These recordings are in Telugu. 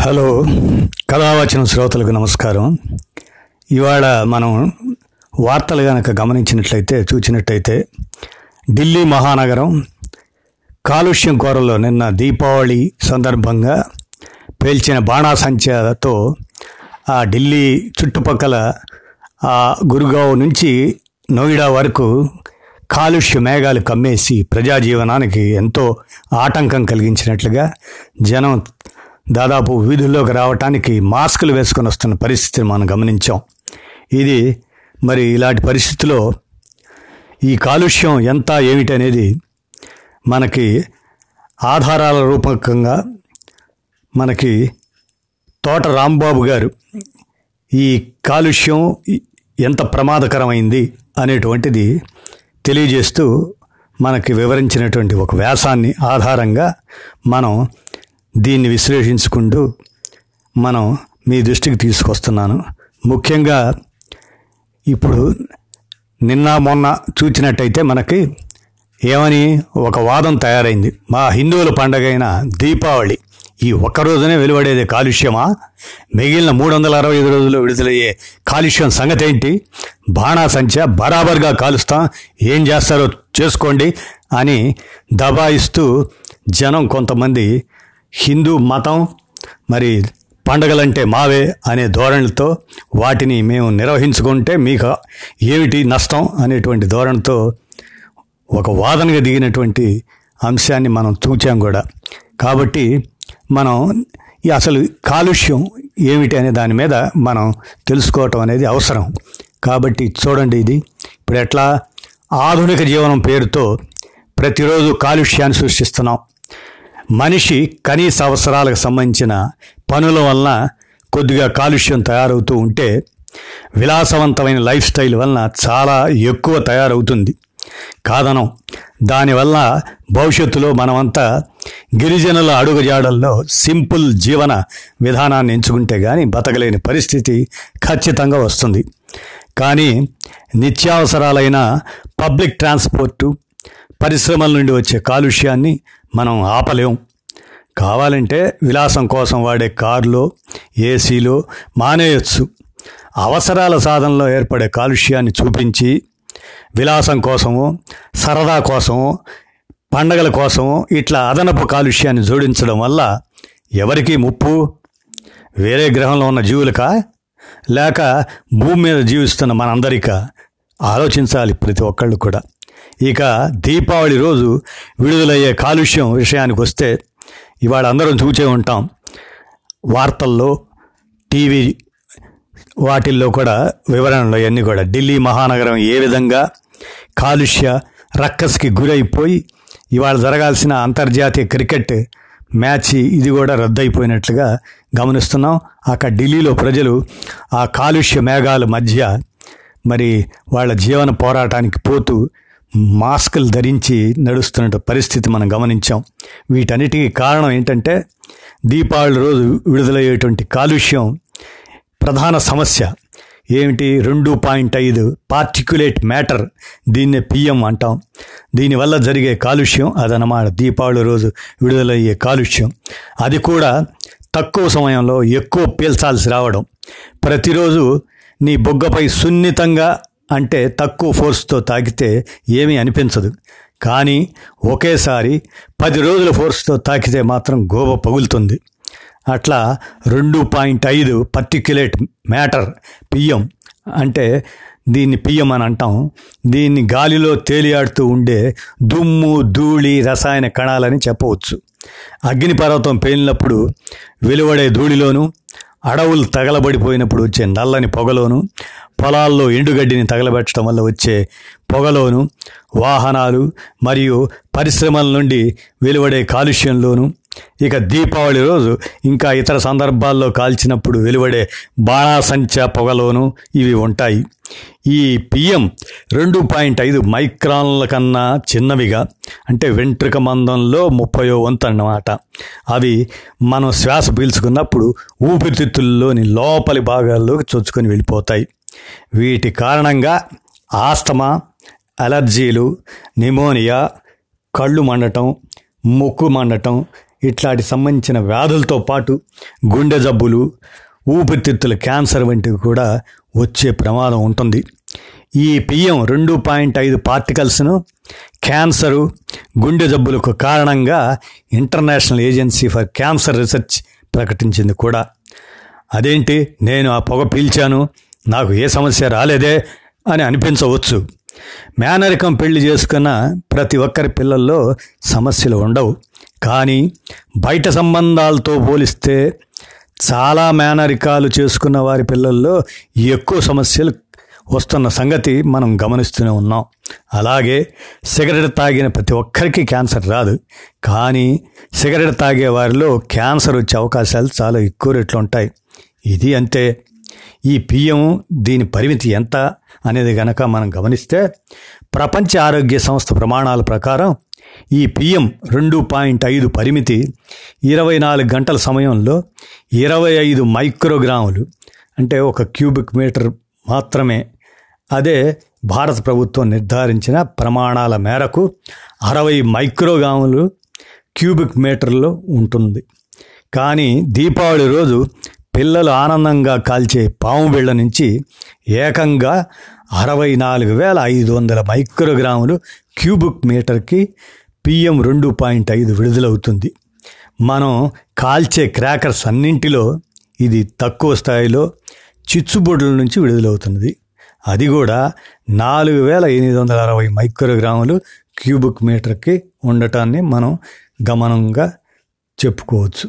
హలో. కథావచన శ్రోతలకు నమస్కారం. ఇవాళ మనం వార్తలు కనుక గమనించినట్లయితే చూసినట్టయితే ఢిల్లీ మహానగరం కాలుష్యం కోరలో నిన్న దీపావళి సందర్భంగా పేల్చిన బాణాసంచతో ఆ ఢిల్లీ చుట్టుపక్కల ఆ గురుగావ్ నుంచి నోయిడా వరకు కాలుష్య మేఘాలు కమ్మేసి ప్రజాజీవనానికి ఎంతో ఆటంకం కలిగించినట్లుగా జనం దాదాపు వీధుల్లోకి రావటానికి మాస్కులు వేసుకొని వస్తున్న పరిస్థితిని మనం గమనించాం. ఇది మరి ఇలాంటి పరిస్థితిలో ఈ కాలుష్యం ఎంత ఏమిటనేది మనకి ఆధారాల రూపకంగా మనకి తోట రాంబాబు గారు ఈ కాలుష్యం ఎంత ప్రమాదకరమైంది అనేటువంటిది తెలియజేస్తూ మనకి వివరించినటువంటి ఒక వ్యాసాన్ని ఆధారంగా మనం దీన్ని విశ్లేషించుకుంటూ మనం మీ దృష్టికి తీసుకొస్తున్నాను. ముఖ్యంగా ఇప్పుడు నిన్న మొన్న చూచినట్టయితే మనకి ఏమని ఒక వాదం తయారైంది. మా హిందువుల పండగైన దీపావళి. ఈ ఒక్క రోజునే వెలువడేది కాలుష్యమా? మిగిలిన మూడు వందల అరవై ఐదు రోజుల్లో విడుదలయ్యే కాలుష్యం సంగతి ఏంటి బాణాసంచ బరాబర్గా కాలుస్తాం. ఏం చేస్తారో చేసుకోండి అని దబాయిస్తూ జనం కొంతమంది హిందూ మతం మరి పండగలంటే మావే అనే ధోరణితో వాటిని మేము నిర్వహించుకుంటే మీకు ఏమిటి నష్టం అనేటువంటి ధోరణితో ఒక వాదనగా దిగినటువంటి అంశాన్ని మనం చూచాం కూడా. కాబట్టి మనం ఈ అసలు కాలుష్యం ఏమిటి అనే దాని మీద మనం తెలుసుకోవటం అనేది అవసరం. కాబట్టి చూడండి ఇది. ఇప్పుడు ఎట్లా? ఆధునిక జీవనం పేరుతో ప్రతిరోజు కాలుష్యాన్ని సృష్టిస్తున్నాం. మనిషి కనీస అవసరాలకు సంబంధించిన పనుల వలన కొద్దిగా కాలుష్యం తయారవుతూ ఉంటే విలాసవంతమైన లైఫ్ స్టైల్ వలన చాలా ఎక్కువ తయారవుతుంది. కాదనం. దానివల్ల భవిష్యత్తులో మనమంతా గిరిజనుల అడుగుజాడల్లో సింపుల్ జీవన విధానాన్ని ఎంచుకుంటే కానీ బతకలేని పరిస్థితి ఖచ్చితంగా వస్తుంది. కానీ నిత్యావసరాలైన పబ్లిక్ ట్రాన్స్పోర్టు పరిశ్రమల నుండి వచ్చే కాలుష్యాన్ని మనం ఆపలేం. కావాలంటే విలాసం కోసం వాడే కారులో ఏసీలో మానేయొచ్చు. అవసరాల సాధనలో ఏర్పడే కాలుష్యాన్ని చూపించి విలాసం కోసము సరదా కోసము పండగల కోసము ఇట్లా అదనపు కాలుష్యాన్ని జోడించడం వల్ల ఎవరికీ ముప్పు? వేరే గ్రహంలో ఉన్న జీవులకా? లేక భూమి మీద జీవిస్తున్న మనందరికా? ఆలోచించాలి ప్రతి ఒక్కళ్ళు కూడా. ఇక దీపావళి రోజు విడుదలయ్యే కాలుష్యం విషయానికి వస్తే ఇవాళ అందరం చూచే ఉంటాం. వార్తల్లో టీవీ వాటిల్లో కూడా వివరణలు అన్నీ కూడా. ఢిల్లీ మహానగరం ఏ విధంగా కాలుష్య రక్కస్కి గురైపోయి ఇవాళ జరగాల్సిన అంతర్జాతీయ క్రికెట్ మ్యాచ్ ఇది కూడా రద్దయిపోయినట్లుగా గమనిస్తున్నాం. అక్కడ ఢిల్లీలో ప్రజలు ఆ కాలుష్య మేఘాల మధ్య మరి వాళ్ళ జీవన పోరాటానికి పోతూ మాస్కులు ధరించి నడుస్తున్న పరిస్థితి మనం గమనించాం. వీటన్నిటికీ కారణం ఏంటంటే దీపావళి రోజు విడుదలయ్యేటువంటి కాలుష్యం ప్రధాన సమస్య. ఏమిటి? రెండు పాయింట్ ఐదు పార్టిక్యులేట్ మ్యాటర్. దీన్నే పిఎం అంటాం. దీనివల్ల జరిగే కాలుష్యం అదనమాట. దీపావళి రోజు విడుదలయ్యే కాలుష్యం. అది కూడా తక్కువ సమయంలో ఎక్కువ పీల్చాల్సి రావడం. ప్రతిరోజు నీ బొగ్గపై సున్నితంగా అంటే తక్కువ ఫోర్స్తో తాకితే ఏమీ అనిపించదు. కానీ ఒకేసారి పది రోజుల ఫోర్స్తో తాకితే మాత్రం గోబ పగులుతుంది. అట్లా రెండు పాయింట్ ఐదు పర్టిక్యులేట్ మ్యాటర్ పిఎం అంటే దీన్ని పిఎం అని అంటాం. దీన్ని గాలిలో తేలియాడుతూ ఉండే దుమ్ము ధూళి రసాయన కణాలని చెప్పవచ్చు. అగ్నిపర్వతం పేలినప్పుడు వెలువడే ధూళిలోనూ అడవులు తగలబడిపోయినప్పుడు వచ్చే నల్లని పొగలోను పొలాల్లో ఎండుగడ్డిని తగలబెట్టడం వల్ల వచ్చే పొగలోను వాహనాలు మరియు పరిశ్రమల నుండి వెలువడే కాలుష్యంలోను. ఇక దీపావళి రోజు ఇంకా ఇతర సందర్భాల్లో కాల్చినప్పుడు వెలువడే బాణాసంచ పొగలోను ఇవి ఉంటాయి. ఈ పిఎం రెండు పాయింట్ ఐదు మైక్రాన్ల కన్నా చిన్నవిగా అంటే వెంట్రుక మందంలో ముప్పయో వంతు అన్నమాట. అవి మనం శ్వాస పీల్చుకున్నప్పుడు ఊపిరితిత్తుల్లోని లోపలి భాగాల్లోకి చొచ్చుకొని వెళ్ళిపోతాయి. వీటి కారణంగా ఆస్తమా అలర్జీలు నిమోనియా కళ్ళు మండటం ముక్కు మండటం ఇట్లాంటి సంబంధించిన వ్యాధులతో పాటు గుండె జబ్బులు ఊపిరితిత్తుల క్యాన్సర్ వంటివి కూడా వచ్చే ప్రమాదం ఉంటుంది. ఈ పిఎం రెండు పాయింట్ ఐదు పార్టికల్స్ను క్యాన్సరు గుండె జబ్బులకు కారణంగా international agency for cancer research ప్రకటించింది కూడా. అదేంటి? నేను ఆ పొగ పీల్చాను నాకు ఏ సమస్య రాలేదే అని అనిపించవచ్చు. మేనరికం పెళ్ళి చేసుకున్న ప్రతి ఒక్కరి పిల్లల్లో సమస్యలు ఉండవు. కానీ బయట సంబంధాలతో పోలిస్తే చాలా మేనరికాలు చేసుకున్న వారి పిల్లల్లో ఎక్కువ సమస్యలు వస్తున్న సంగతి మనం గమనిస్తూనే ఉన్నాం. అలాగే సిగరెట్ తాగిన ప్రతి ఒక్కరికి క్యాన్సర్ రాదు. కానీ సిగరెట్ తాగే వారిలో క్యాన్సర్ వచ్చే అవకాశాలు చాలా ఎక్కువ రెట్లు ఉంటాయి. ఇది అంతే ఈ పిఎం దీని పరిమితి ఎంత? అనేది గనక మనం గమనిస్తే ప్రపంచ ఆరోగ్య సంస్థ ప్రమాణాల ప్రకారం ఈ పిఎం రెండు పాయింట్ ఐదు పరిమితి ఇరవై నాలుగు గంటల సమయంలో ఇరవై ఐదు మైక్రోగ్రాములు అంటే ఒక క్యూబిక్ మీటర్ మాత్రమే. అదే భారత ప్రభుత్వం నిర్ధారించిన ప్రమాణాల మేరకు అరవై మైక్రోగ్రాములు క్యూబిక్ మీటర్లో ఉంటుంది కానీ దీపావళి రోజు పిల్లలు ఆనందంగా కాల్చే పాము బిళ్ళ నుంచి ఏకంగా అరవై నాలుగు వేల ఐదు వందల మైక్రోగ్రాములు క్యూబిక్ మీటర్కి పిఎం రెండు పాయింట్ ఐదు విడుదలవుతుంది. మనం కాల్చే క్రాకర్స్ అన్నింటిలో ఇది తక్కువ స్థాయిలో చిచ్చుబొడ్ల నుంచి విడుదలవుతున్నది. అది కూడా నాలుగు వేల ఎనిమిది వందల అరవై మైక్రోగ్రాములు క్యూబిక్ మీటర్కి ఉండటాన్ని మనం గమనంగా చెప్పుకోవచ్చు.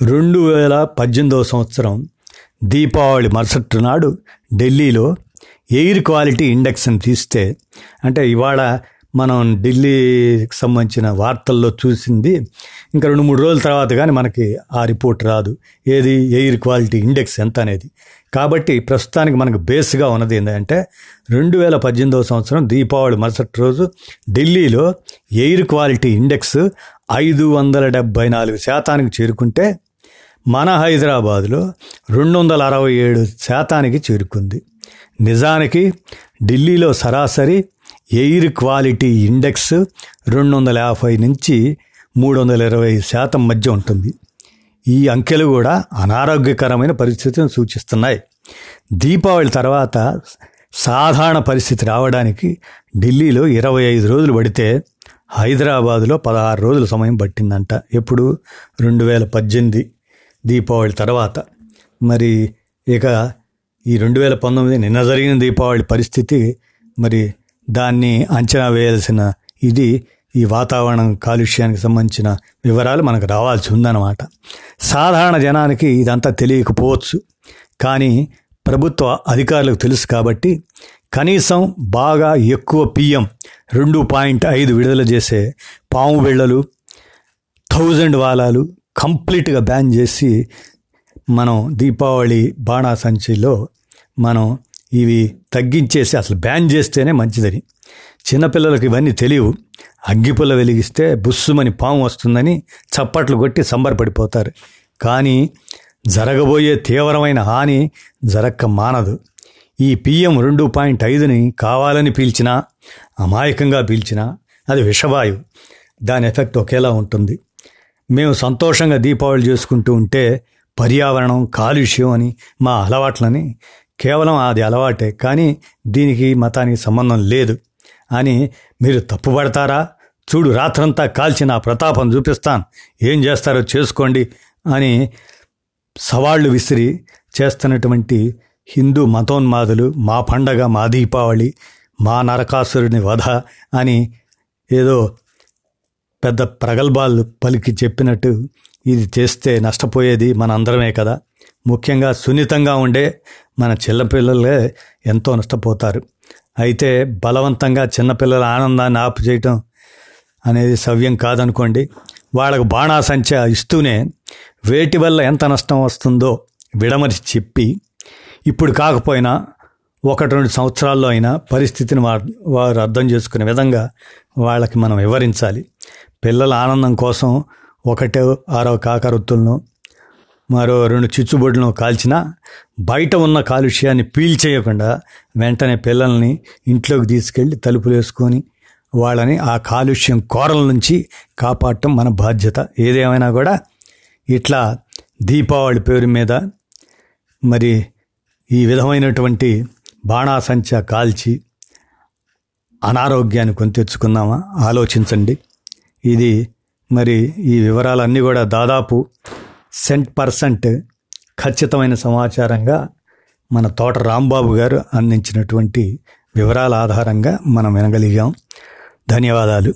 రెండు వేల పద్దెనిమిదవ సంవత్సరం దీపావళి మరుసటి నాడు ఢిల్లీలో ఎయిర్ క్వాలిటీ ఇండెక్స్ని తీస్తే అంటే ఇవాళ మనం ఢిల్లీకి సంబంధించిన వార్తల్లో చూసింది. ఇంకా రెండు మూడు రోజుల తర్వాత కానీ మనకి ఆ రిపోర్ట్ రాదు. ఏది? ఎయిర్ క్వాలిటీ ఇండెక్స్ ఎంత అనేది. కాబట్టి ప్రస్తుతానికి మనకు బేస్గా ఉన్నది ఏంటంటే రెండు వేల పద్దెనిమిదవ సంవత్సరం దీపావళి మరుసటి రోజు ఢిల్లీలో ఎయిర్ క్వాలిటీ ఇండెక్స్ ఐదు వందల డెబ్బై నాలుగు శాతానికి చేరుకుంటే మన హైదరాబాదులో రెండు వందల అరవై ఏడు శాతానికి చేరుకుంది. నిజానికి ఢిల్లీలో సరాసరి ఎయిర్ క్వాలిటీ ఇండెక్స్ రెండు వందల యాభై నుంచి మూడు వందల ఇరవై శాతం మధ్య ఉంటుంది. ఈ అంకెలు కూడా అనారోగ్యకరమైన పరిస్థితిని సూచిస్తున్నాయి. దీపావళి తర్వాత సాధారణ పరిస్థితి రావడానికి ఢిల్లీలో ఇరవై ఐదు రోజులు పడితే హైదరాబాదులో పదహారు రోజుల సమయం పట్టిందంట. ఎప్పుడు? రెండు వేల పద్దెనిమిది దీపావళి తర్వాత. మరి ఇక ఈ రెండు వేల పంతొమ్మిది నిన్న జరిగిన దీపావళి పరిస్థితి మరి దాన్ని అంచనా వేయాల్సిన ఇది ఈ వాతావరణం కాలుష్యానికి సంబంధించిన వివరాలు మనకు రావాల్సి ఉందన్నమాట. సాధారణ జనానికి ఇదంతా తెలియకపోవచ్చు. కానీ ప్రభుత్వ అధికారులకు తెలుసు కాబట్టి కనీసం బాగా ఎక్కువ పిఎం రెండు పాయింట్ ఐదు విడుదల చేసే పాము బిళ్ళలు థౌజండ్ వాలాలు కంప్లీట్గా బ్యాన్ చేసి మనం దీపావళి బాణాసంచిలో మనం ఇవి తగ్గించేసి అసలు బ్యాన్ చేస్తేనే మంచిదని. చిన్నపిల్లలకు ఇవన్నీ తెలియవు. అగ్గిపుల్ల వెలిగిస్తే బుస్సుమని పాము వస్తుందని చప్పట్లు కొట్టి సంబరపడిపోతారు. కానీ జరగబోయే తీవ్రమైన హాని జరక్క మానదు. ఈ పిఎం రెండు పాయింట్ ఐదుని కావాలని పీల్చినా అమాయకంగా పీల్చినా అది విషవాయువు. దాని ఎఫెక్ట్ ఒకేలా ఉంటుంది. మేము సంతోషంగా దీపావళి చేసుకుంటూ ఉంటే పర్యావరణం కాలుష్యం అని మా అలవాట్లని కేవలం అది అలవాటే కానీ దీనికి మతానికి సంబంధం లేదు. అని మీరు తప్పుపడతారా? చూడు రాత్రంతా కాల్చి నా ప్రతాపం చూపిస్తాను. ఏం చేస్తారో చేసుకోండి అని సవాళ్ళు విసిరి చేస్తున్నటువంటి హిందూ మతోన్మాదులు మా పండగ మా దీపావళి మా నరకాసురుని వధ అని ఏదో పెద్ద ప్రగల్భాలు పలికి చెప్పినట్టు ఇది చేస్తే నష్టపోయేది మన అందరమే కదా. ముఖ్యంగా సున్నితంగా ఉండే మన చిన్నపిల్లలే ఎంతో నష్టపోతారు. అయితే బలవంతంగా చిన్నపిల్లల ఆనందాన్ని ఆపు చేయటం అనేది సవ్యం కాదనుకోండి. వాళ్ళకు బాణాసంచ ఇస్తూనే వేటి వల్ల ఎంత నష్టం వస్తుందో విడమరిచి చెప్పి ఇప్పుడు కాకపోయినా ఒకటి రెండు సంవత్సరాల్లో అయినా పరిస్థితిని వారు అర్థం చేసుకునే విధంగా వాళ్ళకి మనం వివరించాలి. పిల్లల ఆనందం కోసం ఒకటో ఆరో కాకరొత్తులను మరో రెండు చిచ్చుబొడ్లను కాల్చినా బయట ఉన్న కాలుష్యాన్ని పీల్చేయకుండా వెంటనే పిల్లల్ని ఇంట్లోకి తీసుకెళ్ళి తలుపులు వేసుకొని వాళ్ళని ఆ కాలుష్యం కోరల నుంచి కాపాడటం మన బాధ్యత. ఏదేమైనా కూడా ఇట్లా దీపావళి పేరు మీద మరి ఈ విధమైనటువంటి బాణాసంచ కాల్చి అనారోగ్యాన్ని కొని తెచ్చుకుందామా? ఆలోచించండి. ఇది మరి ఈ వివరాలన్నీ కూడా దాదాపు సెంట్ పర్సెంట్ ఖచ్చితమైన సమాచారంగా మన తోట రాంబాబు గారు అందించినటువంటి వివరాల ఆధారంగా మనం వినగలిగాం. ధన్యవాదాలు.